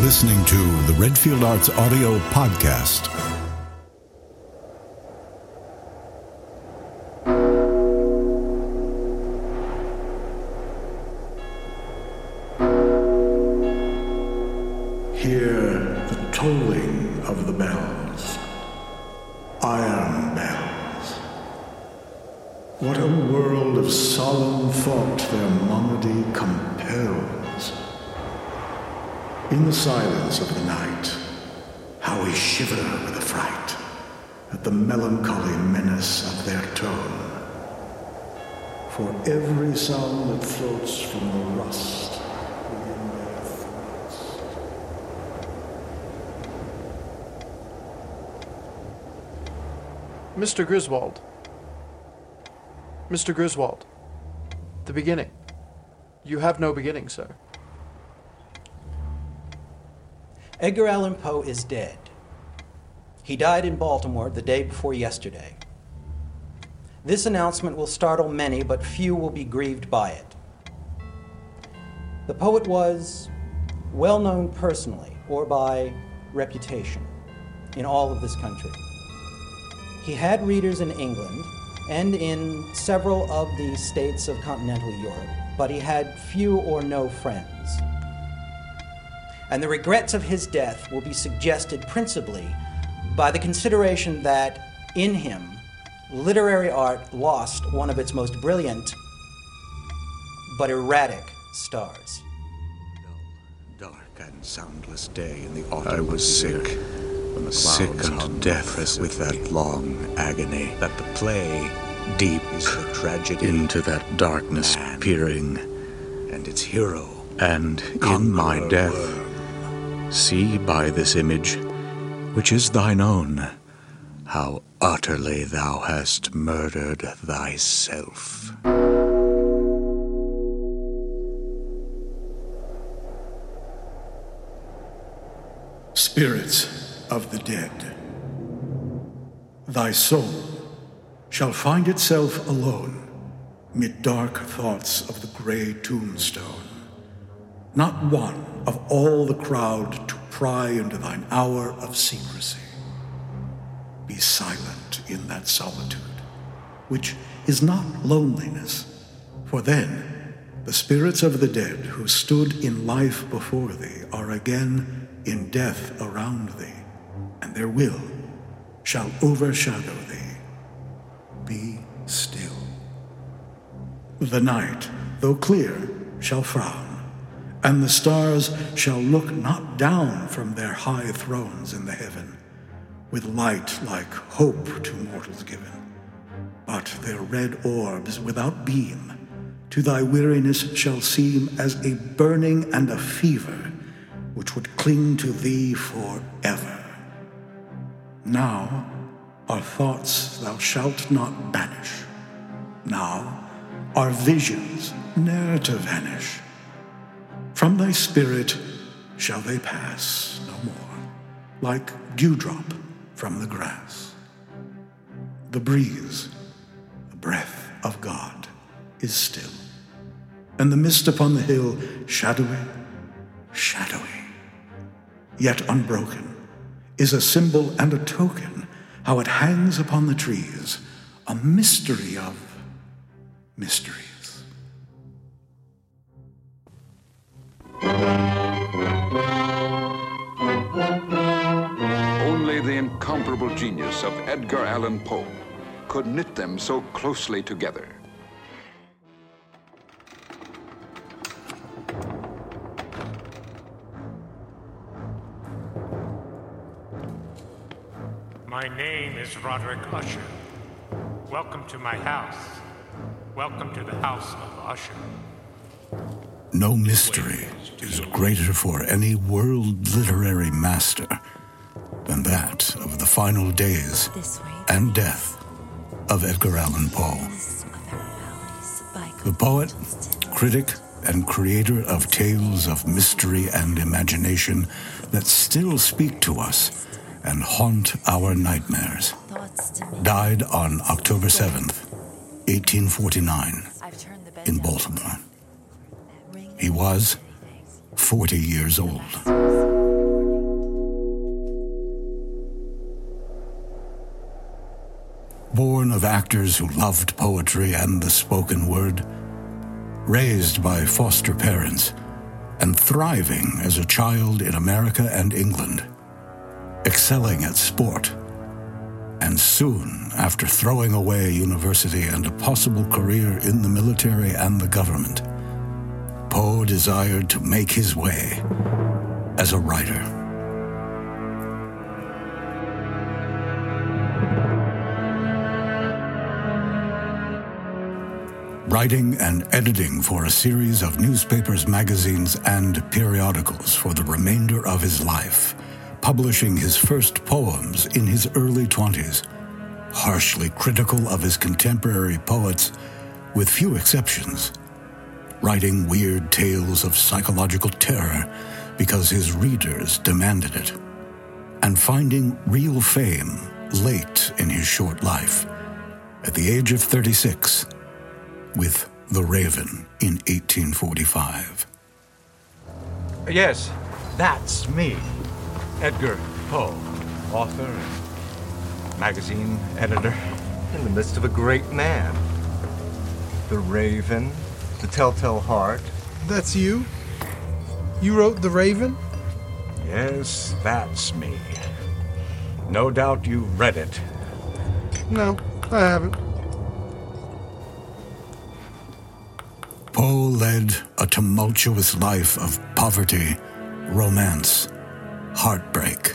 listening to the Redfield Arts Audio Podcast. Hear the tolling of the bells, iron bells. What a world of solemn thought their monody compels. In the silence of the night, how we shiver with affright at the melancholy menace of their tone. For every sound that floats from the rust within their throats. Mr. Griswold. Mr. Griswold. The beginning. You have no beginning, sir. Edgar Allan Poe is dead. He died in Baltimore the day before yesterday. This announcement will startle many, but few will be grieved by it. The poet was well known personally or by reputation in all of this country. He had readers in England and in several of the states of continental Europe, but he had few or no friends. And the regrets of his death will be suggested principally by the consideration that in him, literary art lost one of its most brilliant but erratic stars. Dark and soundless day in the autumn. I was sick, when the sick and death with that long agony. That the play deep is the tragedy into that darkness man, peering, and its hero. And in my death, worm. See by this image, which is thine own, how utterly thou hast murdered thyself. Spirits of the dead, thy soul shall find itself alone mid dark thoughts of the gray tombstone. Not one of all the crowd to pry into thine hour of secrecy. Be silent in that solitude, which is not loneliness, for then the spirits of the dead who stood in life before thee are again in death around thee, and their will shall overshadow thee. Be still. The night, though clear, shall frown, and the stars shall look not down from their high thrones in the heaven, with light like hope to mortals given, but their red orbs without beam to thy weariness shall seem as a burning and a fever which would cling to thee forever. Now our thoughts thou shalt not banish. Now our visions ne'er to vanish. From thy spirit shall they pass no more, like dewdrop from the grass. The breeze, the breath of God, is still, and the mist upon the hill shadowy, shadowy, yet unbroken, is a symbol and a token how it hangs upon the trees, a mystery of mysteries. Only the incomparable genius of Edgar Allan Poe could knit them so closely together. My name is Roderick Usher. Welcome to my house. Welcome to the house of Usher. No mystery is greater for any world literary master than that of the final days and death of Edgar Allan Poe. The poet, critic, and creator of tales of mystery and imagination that still speak to us and haunt our nightmares. Died on October 7th, 1849, in Baltimore. He was 40 years old. Born of actors who loved poetry and the spoken word, raised by foster parents, and thriving as a child in America and England, excelling at sport, and soon after throwing away university and a possible career in the military and the government Poe desired to make his way as a writer. Writing and editing for a series of newspapers, magazines, and periodicals for the remainder of his life, publishing his first poems in his early 20s, harshly critical of his contemporary poets, with few exceptions, writing weird tales of psychological terror because his readers demanded it, and finding real fame late in his short life, at the age of 36, with The Raven in 1845. Yes, that's me. Edgar Poe, author and magazine editor. In the midst of a great man. The Raven, The Telltale Heart. That's you? You wrote The Raven? Yes, that's me. No doubt you've read it. No, I haven't. Poe led a tumultuous life of poverty, romance, heartbreak,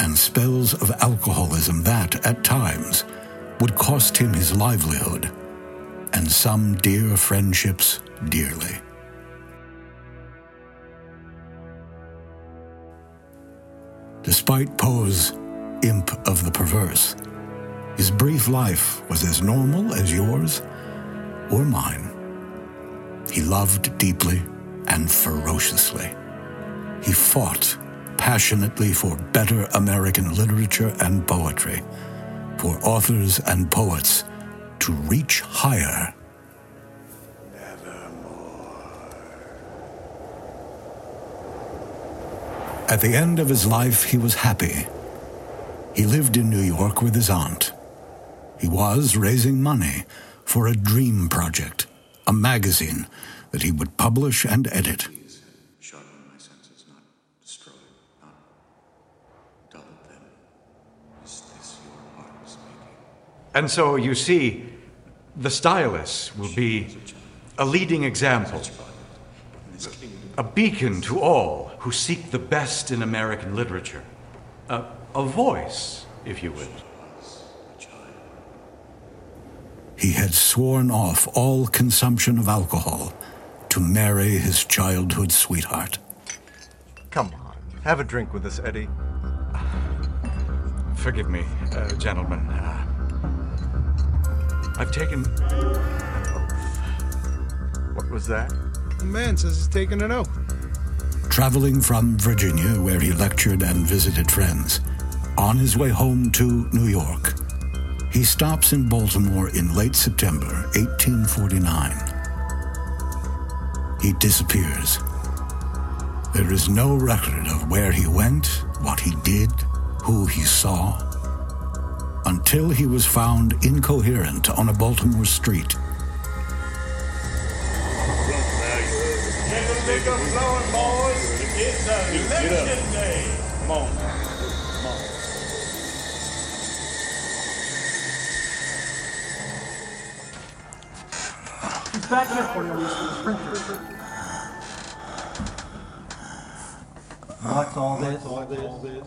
and spells of alcoholism that, at times, would cost him his livelihood and some dear friendships dearly. Despite Poe's imp of the perverse, his brief life was as normal as yours or mine. He loved deeply and ferociously. He fought passionately for better American literature and poetry, for authors and poets to reach higher. At the end of his life, he was happy. He lived in New York with his aunt. He was raising money for a dream project, a magazine that he would publish and edit. And so you see, the stylus will be a leading example, a beacon to all who seek the best in American literature, a, a voice, if you will. He had sworn off all consumption of alcohol to marry his childhood sweetheart. Come on, have a drink with us, Eddie. Forgive me, uh, gentlemen. Uh, I've taken an oath. What was that? The man says he's taking an oath. Traveling from Virginia, where he lectured and visited friends, on his way home to New York, he stops in Baltimore in late September 1849. He disappears. There is no record of where he went, what he did, who he saw, until he was found incoherent on a Baltimore street. Back here for you, Mr. Sprinter. What's all this?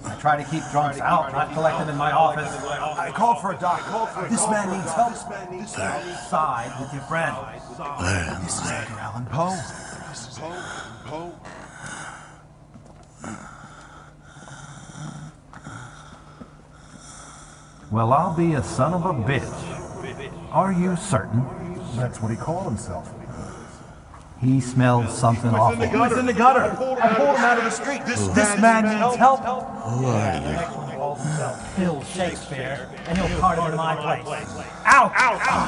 I try to keep drunks out, not collect them in my office. I called for a doctor. This man needs help. Side with your friend. This is Edgar Allan Poe. Poe. Well, I'll be a son of a bitch. Are you certain? That's what he called himself. He smells something awful. He was in the gutter. I pulled him out of the street. This, This man needs help. Who are you? Bill Shakespeare, and he'll cart him in my place. Out! Out!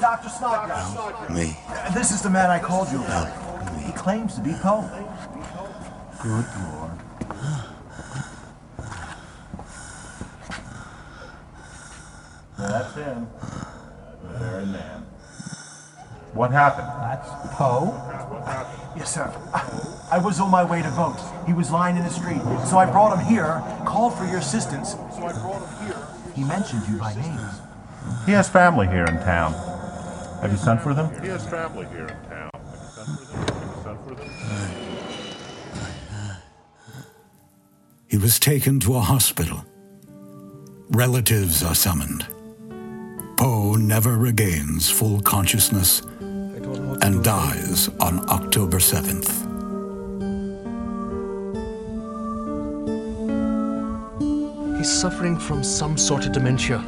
Dr. Snodgrass. you? Me. This is the man I called you about. He claims to be Poe. Good Lord. that's him. The very man. What happened? That's Poe. Yes, sir. I, I was on my way to vote. He was lying in the street. So I brought him here, called for your assistance. So I brought him here. He mentioned you by name. He has family here in town. Have you sent for them? He has family here in town. Have you sent for them? Have you sent for them? He was taken to a hospital. Relatives are summoned. Poe never regains full consciousness and dies on October 7th. He's suffering from some sort of dementia.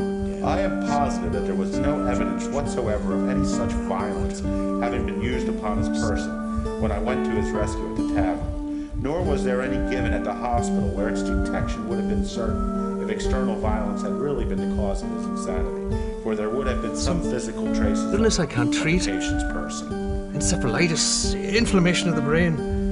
I am positive that there was no evidence whatsoever of any such violence having been used upon his person when I went to his rescue at the tavern. Nor was there any given at the hospital where its detection would have been certain if external violence had really been the cause of his insanity, for there would have been some physical traces Illness I can't treat. patient's person. Encephalitis, inflammation of the brain.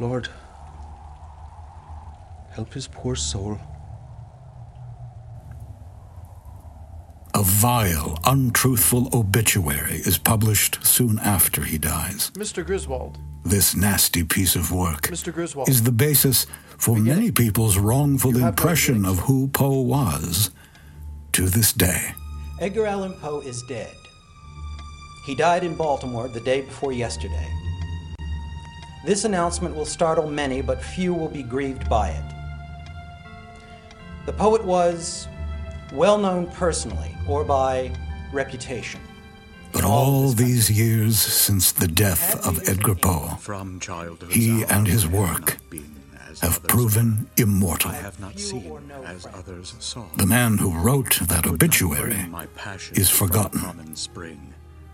Lord, help his poor soul. A vile, untruthful obituary is published soon after he dies. Mr. Griswold. This nasty piece of work Mr. Griswold. is the basis for many people's wrongful You impression of who Poe was to this day. Edgar Allan Poe is dead. He died in Baltimore the day before yesterday. This announcement will startle many, but few will be grieved by it. The poet was well known personally or by reputation. But all these years since the death of Edgar Poe, From childhood, he and his work have proven immortal. I have not seen as others saw. The man who wrote that obituary is forgotten.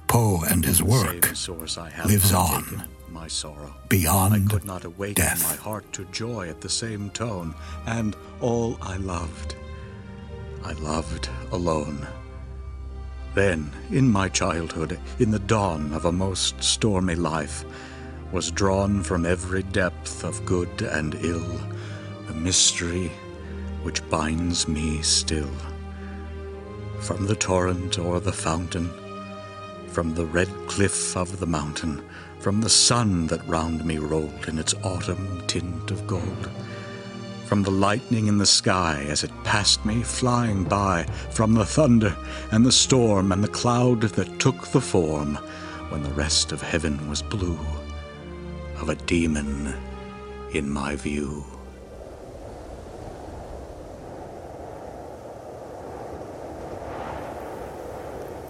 Poe and his work same source I have lives partaken on My sorrow. beyond I could not awaken death. my heart to joy at the same tone, and all I loved, I loved alone. Then, in my childhood, in the dawn of a most stormy life, was drawn from every depth of good and ill the mystery which binds me still. From the torrent or the fountain, from the red cliff of the mountain, from the sun that round me rolled in its autumn tint of gold, from the lightning in the sky as it passed me flying by, from the thunder and the storm and the cloud that took the form, when the rest of heaven was blue, of a demon in my view.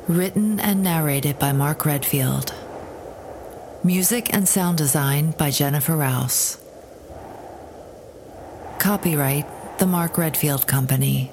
Written and narrated by Mark Redfield. Music and sound design by Jennifer Rouse. Copyright The Mark Redfield Company.